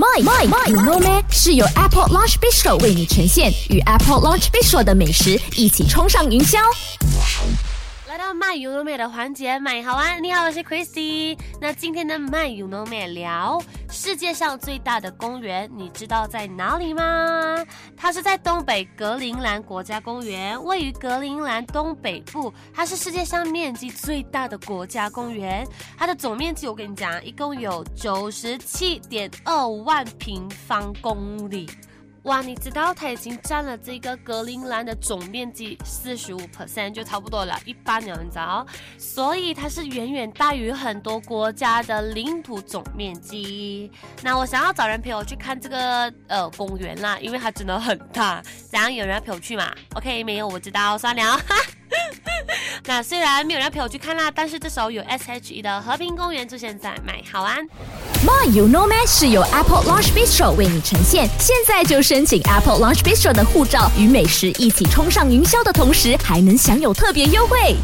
My My My，you know 咩？是由 Apple Launch Bistro 为你呈现，与 Apple Launch Bistro 的美食一起冲上云霄。来到卖 You Know Me 的环节，卖好玩。你好，我是 Christy。那今天的卖 You Know Me 聊世界上最大的公园，你知道在哪里吗？它是在东北格陵兰国家公园，位于格陵兰东北部。它是世界上面积最大的国家公园，它的总面积我跟你讲，一共有九十七点二万平方公里。哇，你知道它已经占了这个格陵兰的总面积四十五 percent，就差不多了一半了，你知道？所以它是远远大于很多国家的领土总面积。那我想要找人陪我去看这个呃公园啦，因为它真的很大。怎样有人要陪我去嘛？OK，没有，我知道，算了。那虽然没有人陪我去看啦，但是这时候有 SHE 的和平公园出现在麦好安。My You Know 咩是由 Apple Launch Bistro 为你呈现，现在就申请 Apple Launch Bistro 的护照，与美食一起冲上云霄的同时，还能享有特别优惠。